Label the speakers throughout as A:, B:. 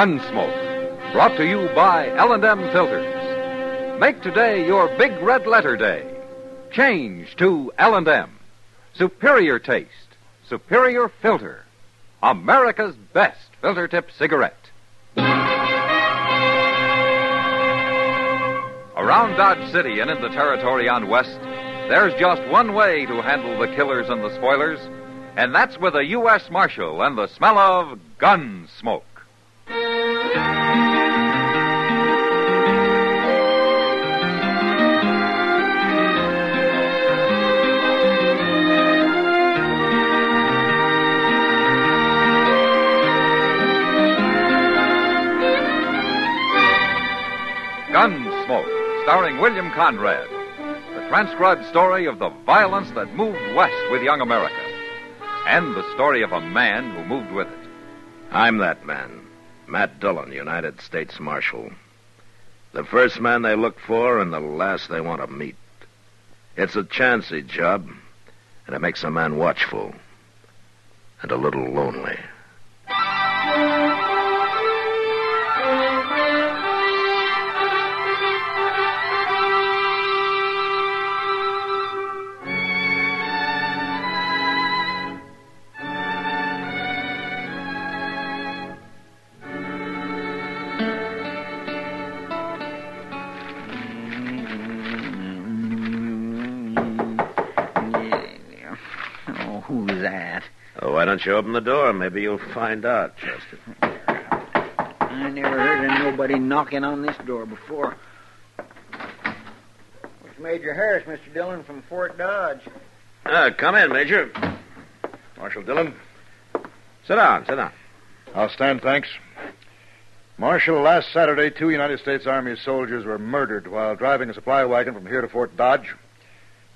A: Gunsmoke, brought to you by L&M Filters. Make today your big red letter day. Change to L&M. Superior taste, superior filter. America's best filter tip cigarette. Around Dodge City and in the territory on West, there's just one way to handle the killers and the spoilers, and that's with a U.S. Marshal and the smell of gun smoke. Gunsmoke, starring William Conrad. The transcribed story of the violence that moved west with young America. And the story of a man who moved with it.
B: I'm that man, Matt Dillon, United States Marshal. The first man they look for and the last they want to meet. It's a chancy job, and it makes a man watchful and a little lonely. Don't you open the door? Maybe you'll find out, Chester.
C: I never heard of nobody knocking on this door before. It's Major Harris, Mr. Dillon from Fort Dodge.
B: Ah, come in, Major.
D: Marshal Dillon,
B: Sit down, sit down.
D: I'll stand, thanks. Marshal, last Saturday, two United States Army soldiers were murdered while driving a supply wagon from here to Fort Dodge.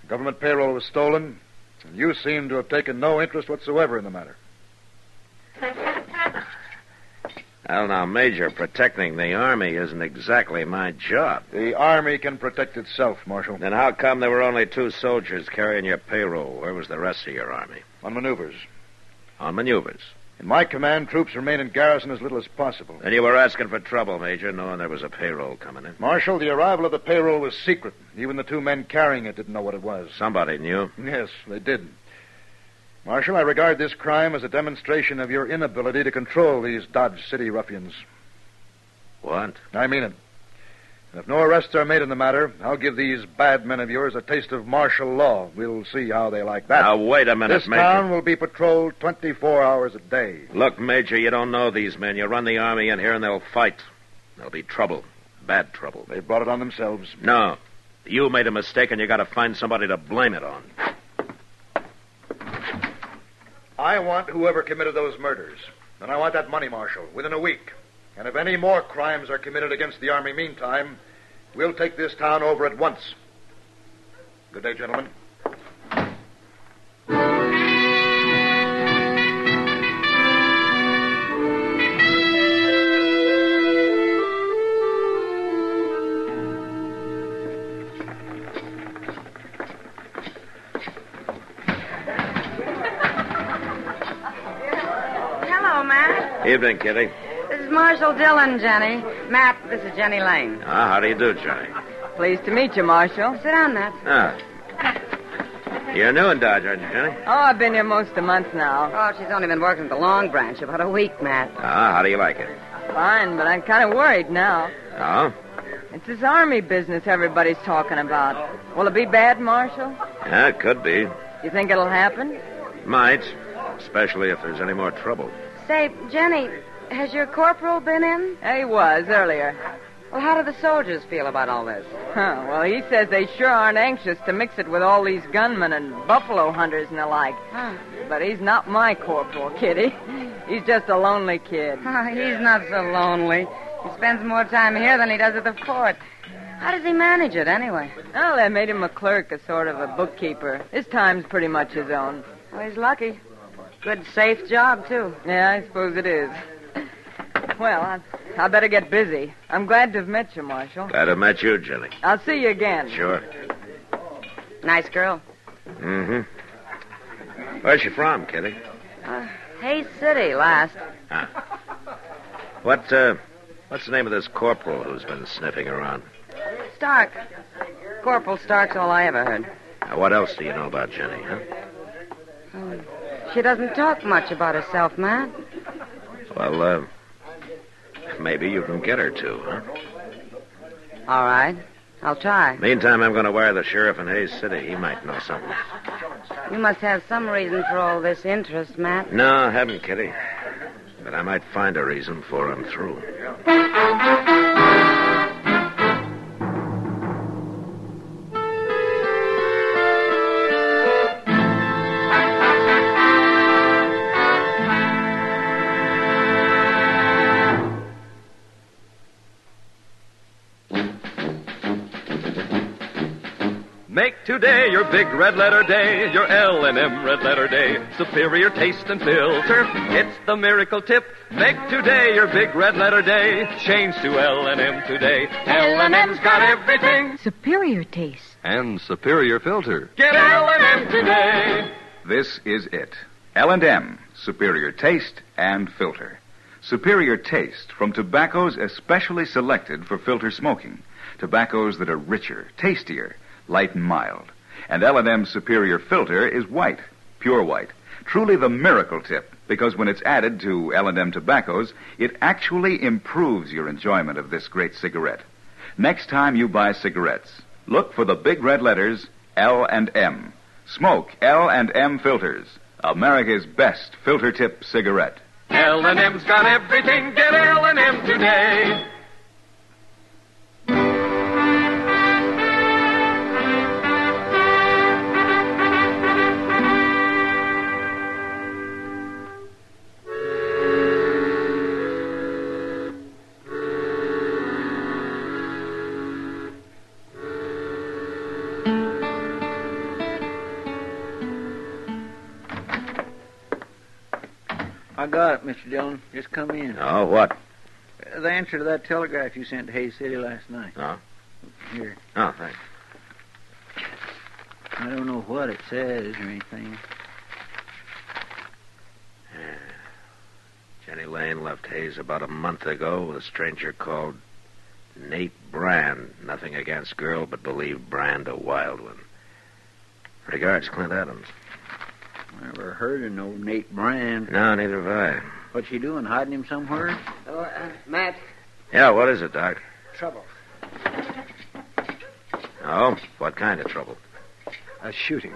D: The government payroll was stolen, and you seem to have taken no interest whatsoever in the matter.
B: Well, now, Major, protecting the Army isn't exactly my job.
D: The Army can protect itself, Marshal,
B: Then how come there were only two soldiers carrying your payroll? Where was the rest of your Army?
D: on maneuvers.
B: On maneuvers.
D: In my command, troops remain in garrison as little as possible.
B: And you were asking for trouble, Major, knowing there was a payroll coming in.
D: Marshal, the arrival of the payroll was secret. Even the two men carrying it didn't know what it was.
B: Somebody knew.
D: Yes, they did. Marshal, I regard this crime as a demonstration of your inability to control these Dodge City ruffians.
B: What?
D: I mean it. And if no arrests are made in the matter, I'll give these bad men of yours a taste of martial law. We'll see how they like that.
B: Now, wait a minute,
D: this
B: Major.
D: This town will be patrolled 24 hours a day.
B: Look, Major, you don't know these men. You run the Army in here and they'll fight. There'll be trouble. Bad trouble.
D: They brought it on themselves.
B: No. You made a mistake and you gotta find somebody to blame it on.
D: I want whoever committed those murders. And I want that money, Marshal, within a week. And if any more crimes are committed against the Army meantime, we'll take this town over at once. Good day, gentlemen.
E: Hello, Matt.
B: Evening, Kitty.
E: This is Marshal Dillon, Jenny. Matt, this is Jenny Lane.
B: Ah, how do you do, Johnny?
F: Pleased to meet you, Marshal.
E: Sit down, Matt.
B: Ah. You're new in Dodge, aren't you, Jenny?
F: Oh, I've been here most a month now.
E: Oh, she's only been working at the Long Branch about a week, Matt.
B: Ah, how do you like it?
F: Fine, but I'm kind of worried now.
B: Oh?
F: It's this army business everybody's talking about. Will it be bad, Marshal?
B: Yeah, it could be.
F: You think it'll happen?
B: Might. Especially if there's any more trouble.
E: Say, Jenny, has your corporal been in?
F: He was earlier.
E: Well, how do the soldiers feel about all this?
F: Huh, well, he says they sure aren't anxious to mix it with all these gunmen and buffalo hunters and the like.
E: Huh.
F: But he's not my corporal, Kitty. He's just a lonely kid.
E: Oh, he's not so lonely. He spends more time here than he does at the fort. How does he manage it, anyway?
F: Well, they made him a clerk, a sort of a bookkeeper. His time's pretty much his own.
E: Well, he's lucky. Good, safe job, too.
F: Yeah, I suppose it is. Well, I, I better get busy. I'm glad to have met you, Marshal.
B: Glad to met you, Jenny.
F: I'll see you again.
B: Sure.
E: Nice girl.
B: Mm-hmm. Where's she from, Kitty?
E: Uh, Hays City last.
B: Ah. What, uh, what's the name of this corporal who's been sniffing around?
E: Stark. Corporal Stark's all I ever heard.
B: Now, what else do you know about Jenny, huh?
E: She doesn't talk much about herself, Matt.
B: Well, uh, maybe you can get her to, huh?
E: All right. I'll try.
B: Meantime, I'm going to wire the sheriff in Hays City. He might know something.
E: You must have some reason for all this interest, Matt.
B: No, I haven't, Kitty. But I might find a reason before I'm through.
G: Today your big red letter day, your L&M red letter day. Superior taste and filter, it's the miracle tip. Make today your big red letter day. Change to L&M today. L&M's got everything
H: Superior taste.
A: And superior filter.
G: Get L&M today.
I: This is it. L&M, superior taste and filter. Superior taste from tobaccos especially selected for filter smoking. Tobaccos that are richer, tastier, light and mild. And L&M superior filter is white, pure white. Truly the miracle tip because when it's added to L&M tobaccos, it actually improves your enjoyment of this great cigarette. Next time you buy cigarettes, look for the big red letters L and M. Smoke L and M filters. America's best filter tip cigarette.
G: L&M's got everything. Get L&M today.
C: Got it, Mr. Dillon. Just come in.
B: Oh, what?
C: Uh, The answer to that telegraph you sent to Hays City last night.
B: Oh.
C: Here.
B: Oh, thanks.
C: I don't know what it says or anything.
B: Jenny Lane left Hays about a month ago with a stranger called Nate Brand. Nothing against girl, but believe Brand a wild one. Regards, Clint Adams.
C: Never heard of no Nate Brand.
B: No, neither have I.
C: What's she doing? Hiding him somewhere?
E: Oh, uh, Matt.
B: Yeah, what is it, Doc?
J: Trouble.
B: Oh, what kind of trouble?
J: A shooting.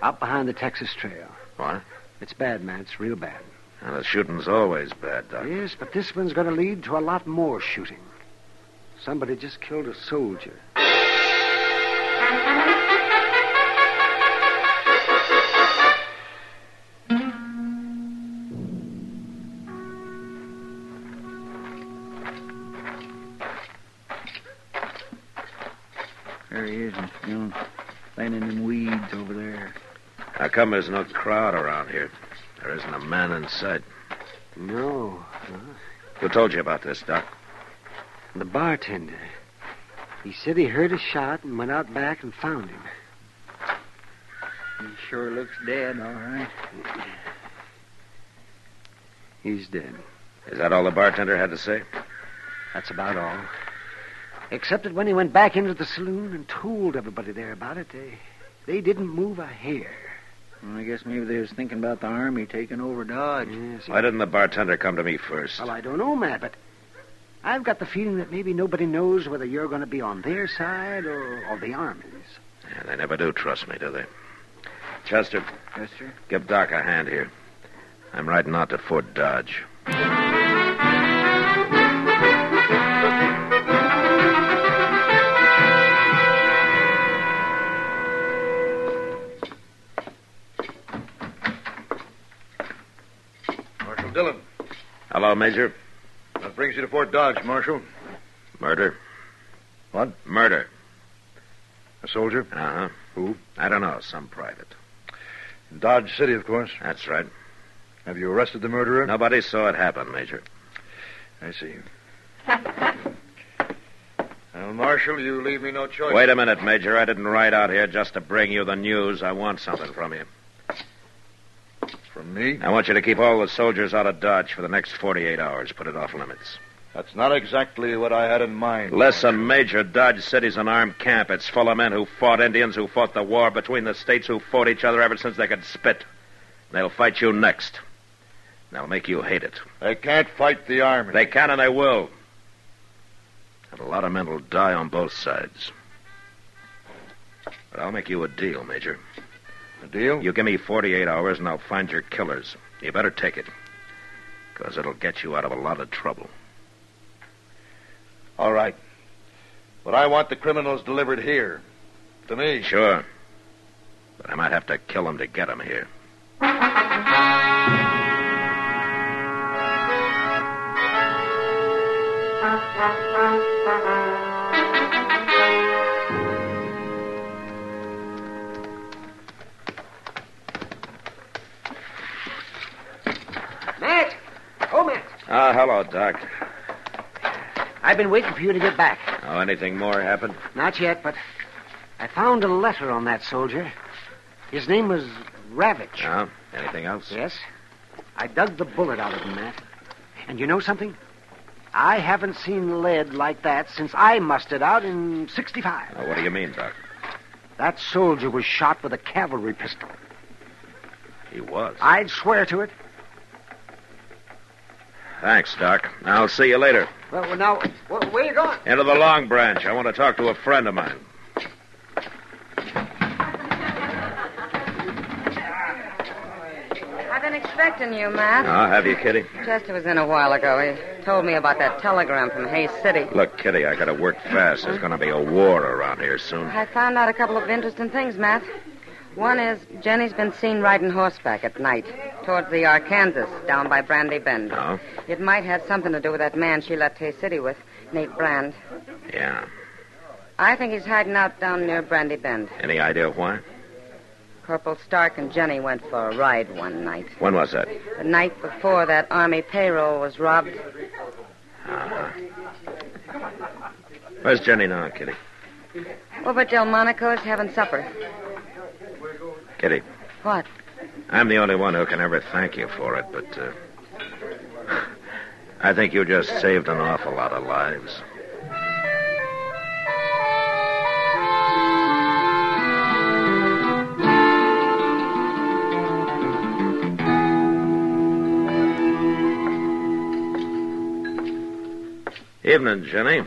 J: Out behind the Texas Trail.
B: What?
J: It's bad, Matt. It's real bad.
B: Well, the shooting's always bad, Doc.
J: Yes, but this one's going to lead to a lot more shooting. Somebody just killed a soldier.
B: Come there's no crowd around here? There isn't a man in sight.
J: No. Uh-huh.
B: Who told you about this, Doc?
J: The bartender. He said he heard a shot and went out back and found him.
C: He sure looks dead, all right.
J: He's dead.
B: Is that all the bartender had to say?
J: That's about all. Except that when he went back into the saloon and told everybody there about it, they, they didn't move a hair.
C: Well, I guess maybe they was thinking about the army taking over Dodge.
J: Yes.
B: Why didn't the bartender come to me first?
J: Well, I don't know, Matt, but I've got the feeling that maybe nobody knows whether you're going to be on their side or, or the Army's.
B: Yeah, they never do trust me, do they? Chester,
C: Yes, sir.
B: give Doc a hand here. I'm riding out to Fort Dodge. Hello, Major.
D: What brings you to Fort Dodge, Marshal?
B: Murder.
D: What?
B: Murder.
D: A soldier?
B: Uh huh.
D: Who?
B: I don't know. Some private.
D: In Dodge City, of course.
B: That's right.
D: Have you arrested the murderer?
B: Nobody saw it happen, Major.
D: I see. well, Marshal, you leave me no choice.
B: Wait a minute, Major. I didn't ride out here just to bring you the news. I want something from you.
D: From me?
B: I want you to keep all the soldiers out of Dodge for the next 48 hours. Put it off limits.
D: That's not exactly what I had in mind.
B: Listen, Major, Dodge City's an armed camp. It's full of men who fought Indians, who fought the war between the states, who fought each other ever since they could spit. They'll fight you next. They'll make you hate it.
D: They can't fight the army.
B: They can and they will. And a lot of men will die on both sides. But I'll make you a deal, Major.
D: A deal?
B: You give me 48 hours and I'll find your killers. You better take it. Because it'll get you out of a lot of trouble.
D: All right. But I want the criminals delivered here. To me.
B: Sure. But I might have to kill them to get them here. Doc.
J: I've been waiting for you to get back.
B: Oh, anything more happened?
J: Not yet, but I found a letter on that soldier. His name was Ravitch.
B: No? Anything else?
J: Yes. I dug the bullet out of him, Matt. And you know something? I haven't seen lead like that since I mustered out in 65.
B: Oh, what do you mean, Doc?
J: That soldier was shot with a cavalry pistol.
B: He was.
J: I'd swear to it.
B: Thanks, Doc. I'll see you later.
J: Well, well now, wh- where you going?
B: Into the Long Branch. I want to talk to a friend of mine.
E: I've been expecting you, Matt.
B: I'll have you, Kitty.
E: Chester was in a while ago. He told me about that telegram from Hays City.
B: Look, Kitty, I gotta work fast. There's gonna be a war around here soon.
E: I found out a couple of interesting things, Matt. One is Jenny's been seen riding horseback at night towards the Arkansas down by Brandy Bend.
B: No?
E: It might have something to do with that man she left Hays City with, Nate Brand.
B: Yeah.
E: I think he's hiding out down near Brandy Bend.
B: Any idea why?
E: Corporal Stark and Jenny went for a ride one night.
B: When was that?
E: The night before that army payroll was robbed.
B: Uh-huh. Where's Jenny now, Kitty?
E: Over at Delmonico's having supper.
B: Kitty,
E: What?
B: I'm the only one who can ever thank you for it, but, uh, I think you just saved an awful lot of lives. Evening, Jenny.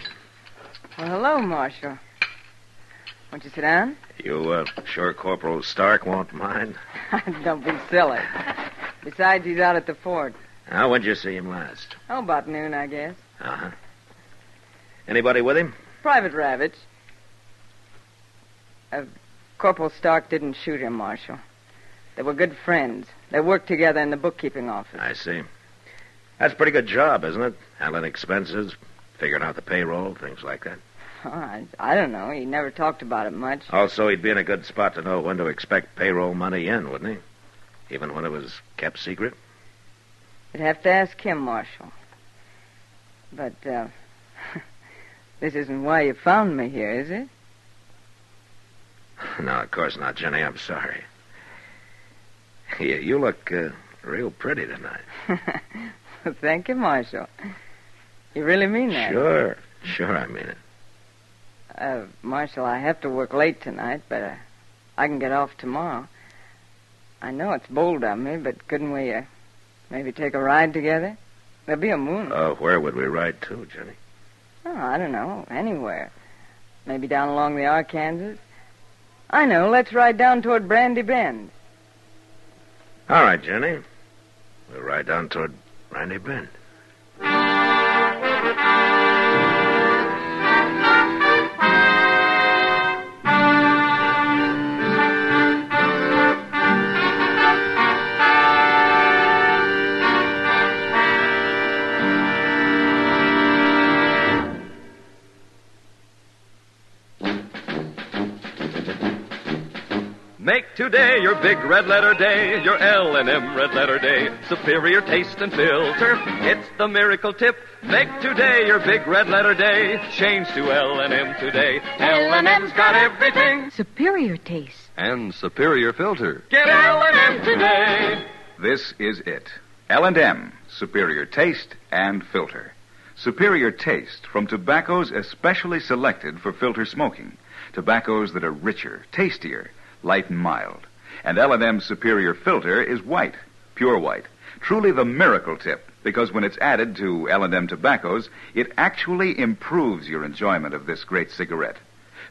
F: Well, hello, Marshal. Won't you sit down?
B: You, uh, sure Corporal Stark won't mind?
F: Don't be silly. Besides, he's out at the fort.
B: Now, when'd you see him last?
F: Oh, about noon, I guess.
B: Uh-huh. Anybody with him?
F: Private Ravitch. Uh, Corporal Stark didn't shoot him, Marshal. They were good friends. They worked together in the bookkeeping office.
B: I see. That's a pretty good job, isn't it? Handling expenses, figuring out the payroll, things like that.
F: I, I don't know. He never talked about it much.
B: Also, he'd be in a good spot to know when to expect payroll money in, wouldn't he? Even when it was kept secret?
F: You'd have to ask him, Marshal. But, uh, this isn't why you found me here, is it?
B: no, of course not, Jenny. I'm sorry. You, you look uh, real pretty tonight.
F: Thank you, Marshal. You really mean that?
B: Sure. Sure, I mean it.
F: Uh, Marshal, I have to work late tonight, but uh, I can get off tomorrow. I know it's bold of me, but couldn't we uh, maybe take a ride together? There'll be a moon.
B: Oh, where would we ride to, Jenny?
F: Oh, I don't know. Anywhere. Maybe down along the Arkansas. I know. Let's ride down toward Brandy Bend.
B: All right, Jenny. We'll ride down toward Brandy Bend.
G: Make today your big red letter day, your L&M red letter day. Superior taste and filter, it's the miracle tip. Make today your big red letter day. Change to L&M today. L&M's got everything
H: Superior taste.
A: And superior filter.
G: Get L&M today.
I: This is it. L&M, superior taste and filter. Superior taste from tobaccos especially selected for filter smoking. Tobaccos that are richer, tastier, light and mild. And L&M superior filter is white, pure white. Truly the miracle tip because when it's added to L&M tobaccos, it actually improves your enjoyment of this great cigarette.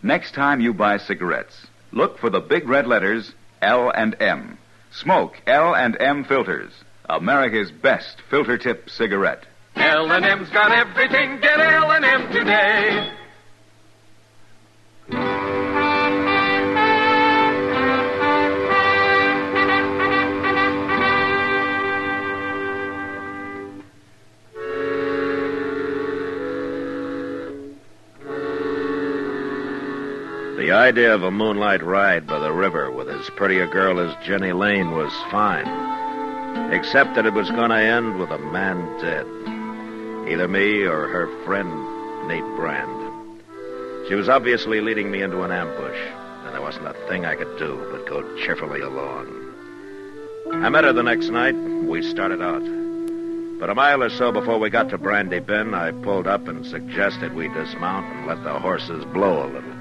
I: Next time you buy cigarettes, look for the big red letters L&M. Smoke L&M filters. America's best filter tip cigarette.
G: L&M's got everything. Get L&M today.
B: Idea of a moonlight ride by the river with as pretty a girl as Jenny Lane was fine. Except that it was going to end with a man dead. Either me or her friend, Nate Brand. She was obviously leading me into an ambush, and there wasn't a thing I could do but go cheerfully along. I met her the next night. We started out. But a mile or so before we got to Brandy Bend, I pulled up and suggested we dismount and let the horses blow a little.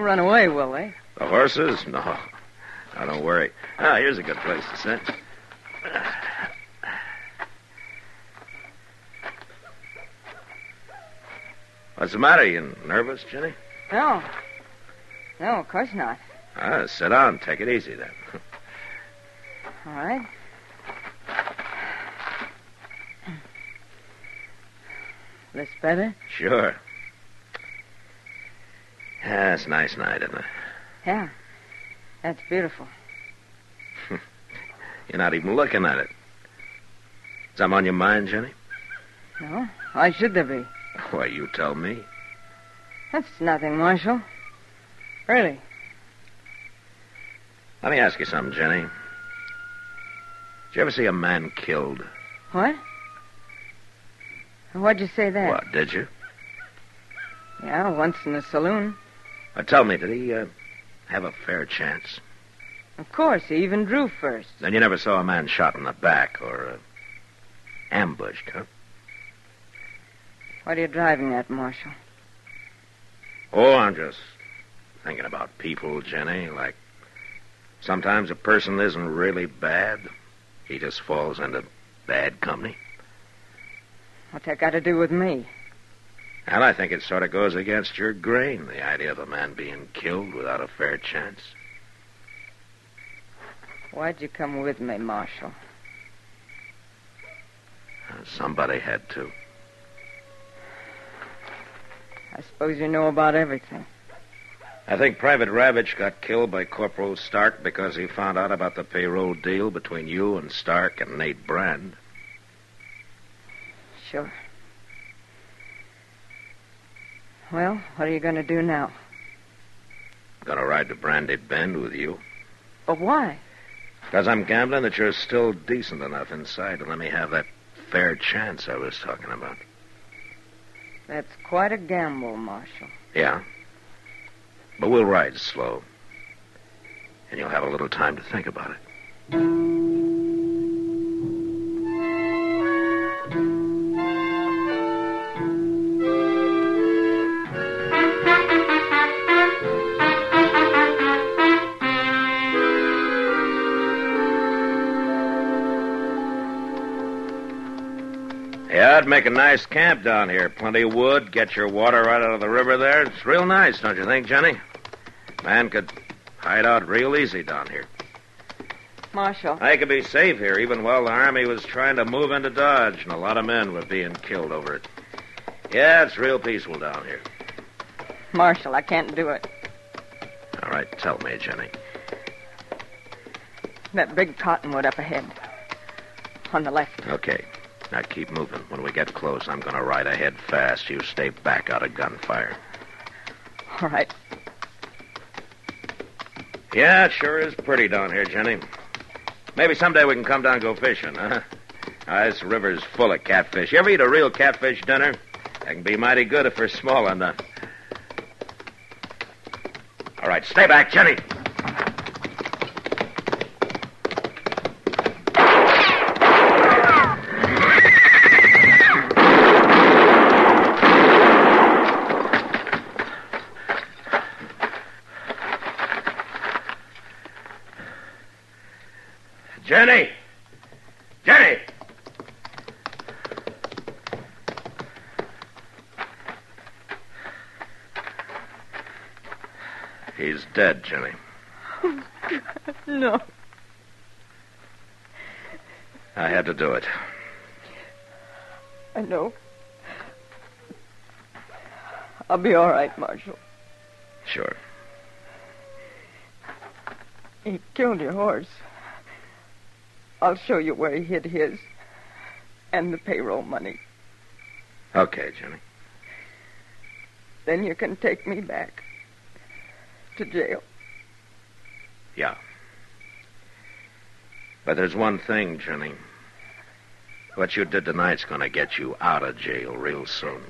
F: Won't run away, will they?
B: The horses? No. Now, don't worry. Ah, here's a good place to sit. What's the matter? You nervous, Jenny?
F: No. No, of course not.
B: Ah, sit down. Take it easy, then.
F: All right. This better?
B: Sure. Yeah, it's a nice night, isn't it?
F: Yeah. That's beautiful.
B: You're not even looking at it. Something on your mind, Jenny?
F: No? Why should there be?
B: Why, you tell me.
F: That's nothing, Marshal. Really.
B: Let me ask you something, Jenny. Did you ever see a man killed?
F: What? Why'd you say that?
B: What, did you?
F: Yeah, once in a saloon.
B: Uh, tell me, did he uh, have a fair chance?
F: Of course, he even drew first.
B: Then you never saw a man shot in the back or uh, ambushed, huh?
F: What are you driving at, Marshal?
B: Oh, I'm just thinking about people, Jenny. Like, sometimes a person isn't really bad. He just falls into bad company.
F: What's that got to do with me?
B: And I think it sort of goes against your grain, the idea of a man being killed without a fair chance.
F: Why'd you come with me, Marshal?
B: Uh, Somebody had to.
F: I suppose you know about everything.
B: I think Private Ravitch got killed by Corporal Stark because he found out about the payroll deal between you and Stark and Nate Brand.
F: Sure. Well, what are you going to do now?
B: Gonna ride to Brandy Bend with you.
F: But why?
B: Because I'm gambling that you're still decent enough inside to let me have that fair chance I was talking about.
F: That's quite a gamble, Marshal.
B: Yeah. But we'll ride slow. And you'll have a little time to think about it. I'd make a nice camp down here. Plenty of wood, get your water right out of the river there. It's real nice, don't you think, Jenny? Man could hide out real easy down here.
F: Marshal.
B: I could be safe here even while the Army was trying to move into Dodge, and a lot of men were being killed over it. Yeah, it's real peaceful down here.
F: Marshal, I can't do it.
B: All right, tell me, Jenny.
F: That big cottonwood up ahead. On the left.
B: Okay. Now keep moving. When we get close, I'm going to ride ahead fast. You stay back out of gunfire.
F: All right.
B: Yeah, it sure is pretty down here, Jenny. Maybe someday we can come down and go fishing, huh? Ah, this river's full of catfish. You ever eat a real catfish dinner? They can be mighty good if they're small enough. All right, stay back. Jenny! Jenny! He's dead, Jenny.
F: Oh, no.
B: I had to do it.
F: I know. I'll be all right, Marshal.
B: Sure.
F: He killed your horse. I'll show you where he hid his and the payroll money.
B: Okay, Jenny.
F: Then you can take me back to jail.
B: Yeah. But there's one thing, Jenny. What you did tonight's going to get you out of jail real soon.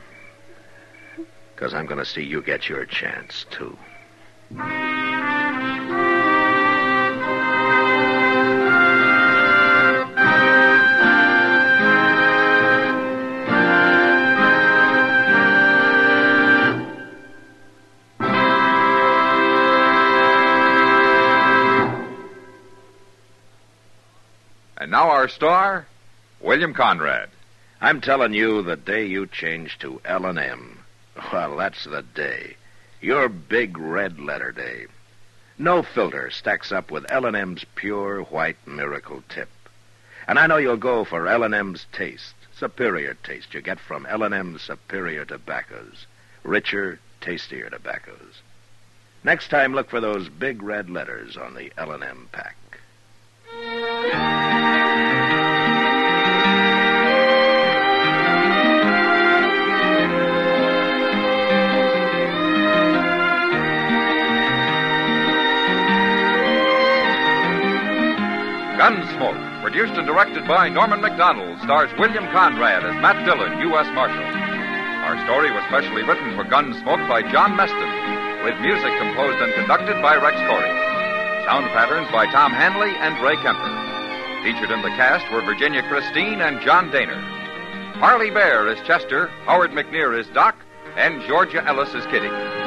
B: Because I'm going to see you get your chance, too.
A: Star, William Conrad.
B: I'm telling you, the day you change to L&M, well, that's the day. Your big red letter day. No filter stacks up with L&M's pure white miracle tip. And I know you'll go for L&M's taste, superior taste you get from L&M's superior tobaccos, richer, tastier tobaccos. Next time, look for those big red letters on the L&M pack.
A: Gunsmoke, produced and directed by Norman Macdonnell, stars William Conrad as Matt Dillon, U.S. Marshal. Our story was specially written for Gunsmoke by John Meston, with music composed and conducted by Rex Koury. Sound patterns by Tom Hanley and Ray Kemper. Featured in the cast were Virginia Christine and John Dehner. Parley Baer is Chester, Howard McNear is Doc, and Georgia Ellis is Kitty.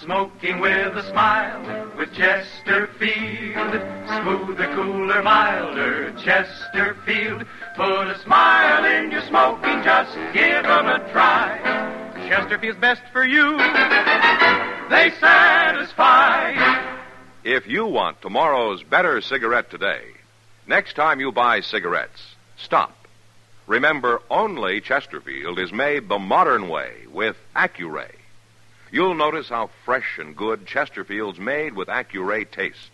H: Smoking with a smile with Chesterfield. Smoother, cooler, milder Chesterfield. Put a smile in your smoking, just give give 'em a try. Chesterfield's best for you. They satisfy.
A: If you want tomorrow's better cigarette today, next time you buy cigarettes, stop. Remember, only Chesterfield is made the modern way with Accuray. You'll notice how fresh and good Chesterfield's made with Accuray taste,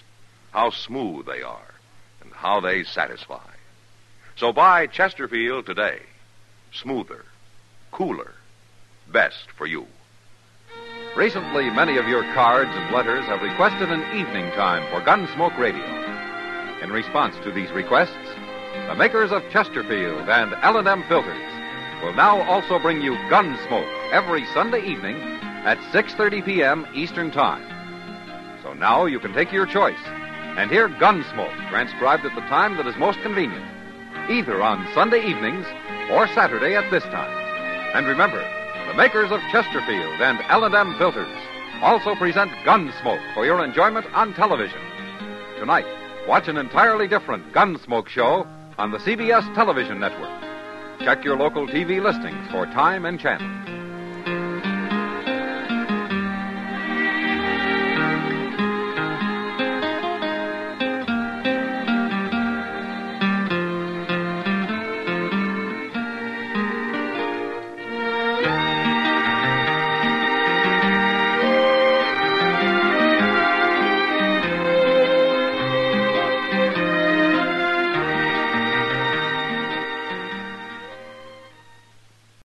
A: how smooth they are, and how they satisfy. So buy Chesterfield today. Smoother, cooler, best for you. Recently, many of your cards and letters have requested an evening time for Gunsmoke Radio. In response to these requests, the makers of Chesterfield and L&M filters will now also bring you Gunsmoke every Sunday evening at 6:30 p.m. Eastern Time. So now you can take your choice and hear Gunsmoke transcribed at the time that is most convenient, either on Sunday evenings or Saturday at this time. And remember, the makers of Chesterfield and L&M filters also present Gunsmoke for your enjoyment on television. Tonight, watch an entirely different Gunsmoke show on the CBS television network. Check your local TV listings for time and channel.